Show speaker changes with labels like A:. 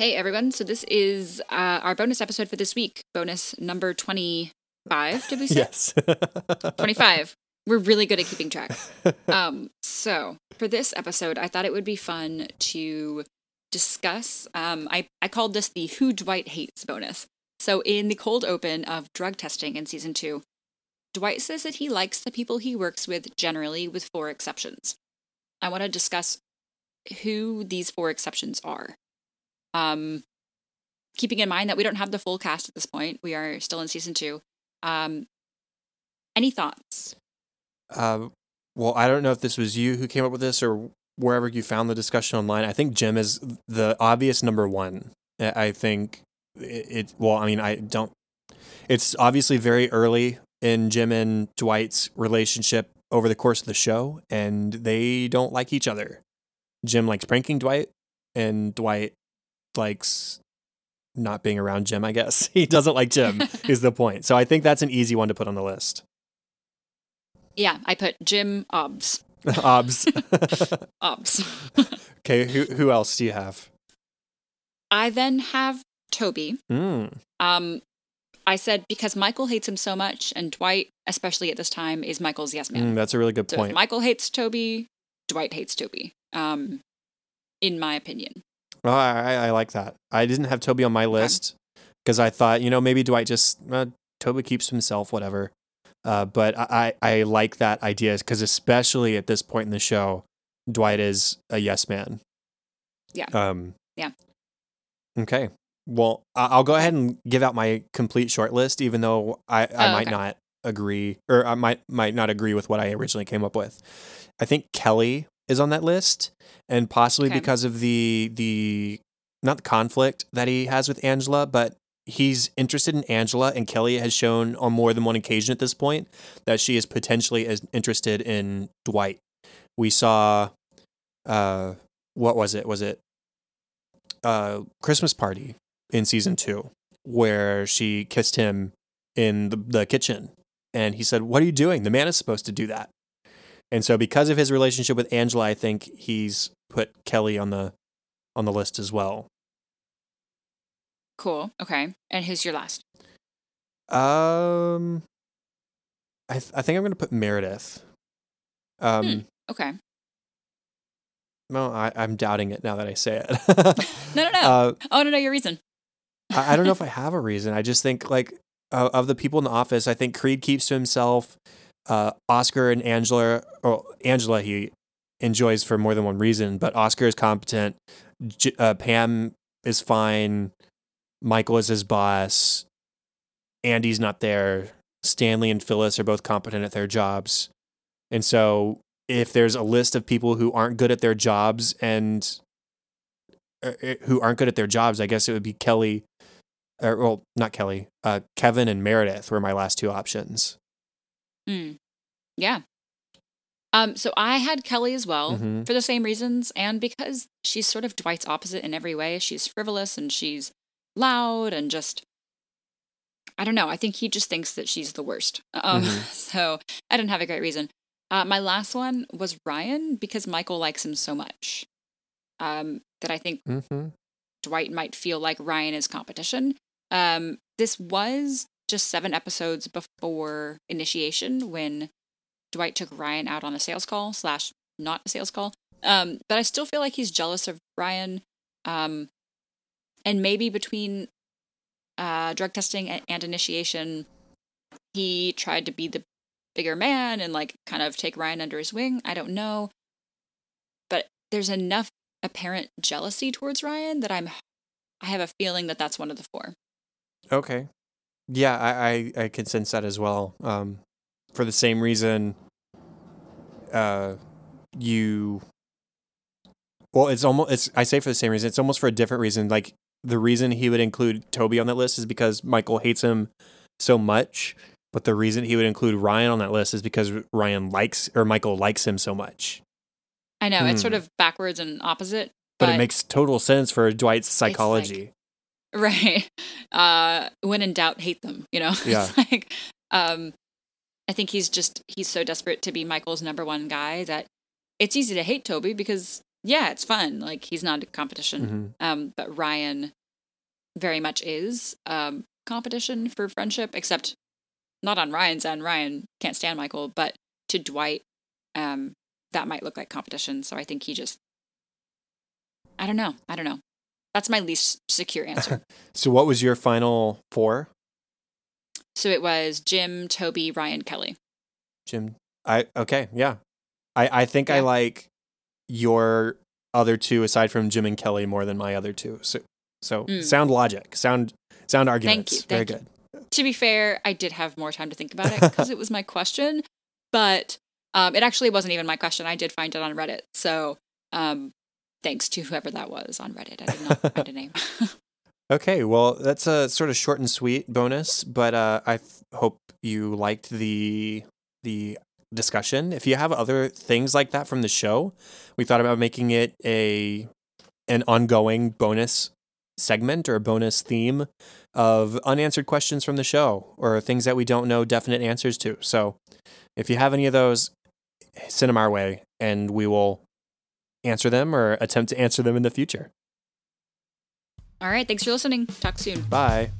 A: Hey everyone, so this is uh, our bonus episode for this week. Bonus number 25, did we say?
B: Yes.
A: 25. We're really good at keeping track. Um, so for this episode, I thought it would be fun to discuss. Um, I, I called this the Who Dwight Hates bonus. So in the cold open of drug testing in season two, Dwight says that he likes the people he works with generally, with four exceptions. I want to discuss who these four exceptions are. Um, keeping in mind that we don't have the full cast at this point, we are still in season two. Um, any thoughts?
B: Uh, well, I don't know if this was you who came up with this or wherever you found the discussion online. I think Jim is the obvious number one. I think it, it well, I mean, I don't, it's obviously very early in Jim and Dwight's relationship over the course of the show, and they don't like each other. Jim likes pranking Dwight, and Dwight likes not being around Jim, I guess. He doesn't like Jim, is the point. So I think that's an easy one to put on the list.
A: Yeah, I put Jim Obbs.
B: Obs.
A: Obbs.
B: okay, who who else do you have?
A: I then have Toby.
B: Mm.
A: Um, I said because Michael hates him so much, and Dwight, especially at this time, is Michael's yes man.
B: Mm, that's a really good
A: so if
B: point.
A: Michael hates Toby, Dwight hates Toby. Um, in my opinion.
B: Oh, I, I like that. I didn't have Toby on my list because I thought, you know, maybe Dwight just uh, Toby keeps himself, whatever. Uh, but I, I I like that idea because especially at this point in the show, Dwight is a yes man.
A: Yeah.
B: Um.
A: Yeah.
B: Okay. Well, I'll go ahead and give out my complete short list, even though I, I
A: Oh,
B: might
A: okay.
B: not agree or I might might not agree with what I originally came up with. I think Kelly is on that list, and possibly
A: Okay.
B: because of the the not the conflict that he has with Angela, but he's interested in Angela, and Kelly has shown on more than one occasion at this point that she is potentially as interested in Dwight. We saw, uh, what was it? Was it uh Christmas party in season two where she kissed him in the, the kitchen, and he said, "What are you doing? The man is supposed to do that." And so, because of his relationship with Angela, I think he's put Kelly on the on the list as well.
A: Cool. Okay. And who's your last?
B: Um, I th- I think I'm gonna put Meredith. Um,
A: Hmm. Okay.
B: no, I, I'm doubting it now that I say it.
A: No, no, no.
B: Uh,
A: oh no, no, your reason.
B: I, I don't know if I have a reason. I just think like uh, of the people in the office, I think Creed keeps to himself. Uh, Oscar and Angela, or Angela, he enjoys for more than one reason, but Oscar is competent. J- uh, Pam is fine. Michael is his boss. Andy's not there. Stanley and Phyllis are both competent at their jobs. And so, if there's a list of people who aren't good at their jobs and uh, uh, who aren't good at their jobs, I guess it would be Kelly, or well, not Kelly, uh, Kevin and Meredith were my last two options.
A: Mm. Yeah. Um, so I had Kelly as well
B: Mhm.
A: for the same reasons, and because she's sort of Dwight's opposite in every way. She's frivolous and she's loud and just I don't know. I think he just thinks that she's the worst. Um,
B: Mhm.
A: so I didn't have a great reason. Uh, my last one was Ryan because Michael likes him so much um, that I think
B: Mm-hmm.
A: Dwight might feel like Ryan is competition. Um, this was just seven episodes before initiation when Dwight took Ryan out on a sales call slash not a sales call. Um, but I still feel like he's jealous of Ryan. Um, and maybe between uh, drug testing and, and initiation, he tried to be the bigger man and like kind of take Ryan under his wing. I don't know. But there's enough apparent jealousy towards Ryan that I'm I have a feeling that that's one of the four.
B: Okay. Yeah, I, I, I can sense that as well. Um, for the same reason, uh, you. Well, it's almost. It's. I say for the same reason. It's almost for a different reason. Like the reason he would include Toby on that list is because Michael hates him so much. But the reason he would include Ryan on that list is because Ryan likes or Michael likes him so much.
A: I know it's sort
B: Hmm.
A: of backwards and opposite,
B: But,
A: but,
B: it makes total sense for Dwight's psychology.
A: Right. Uh, when in doubt, hate them. You know,
B: Yeah.
A: it's like um, I think he's just he's so desperate to be Michael's number one guy that it's easy to hate Toby because yeah, it's fun. Like he's not a competition.
B: Mhm.
A: Um, but Ryan very much is um competition for friendship, except not on Ryan's end. Ryan can't stand Michael, but to Dwight, um, that might look like competition. So I think he just I don't know. I don't know. That's my least secure answer.
B: So what was your final four,
A: so it was Jim, Toby, Ryan, Kelly.
B: Jim? I okay, yeah. I I think I like your other two aside from Jim and Kelly more than my other two. So so
A: Mm.
B: sound logic, sound sound arguments.
A: Thank you,
B: Very
A: thank
B: good.
A: to be fair, I did have more time to think about it because it was my question, but um, it actually wasn't even my question. I did find it on Reddit. So um, thanks to whoever that was on Reddit. I did not find a name.
B: Okay, well, that's a sort of short and sweet bonus, but uh, I hope you liked the the discussion. If you have other things like that from the show, we thought about making it a an ongoing bonus segment or a bonus theme of unanswered questions from the show or things that we don't know definite answers to. So, if you have any of those, send them our way, and we will answer them or attempt to answer them in the future.
A: All right. Thanks for listening. Talk soon.
B: Bye.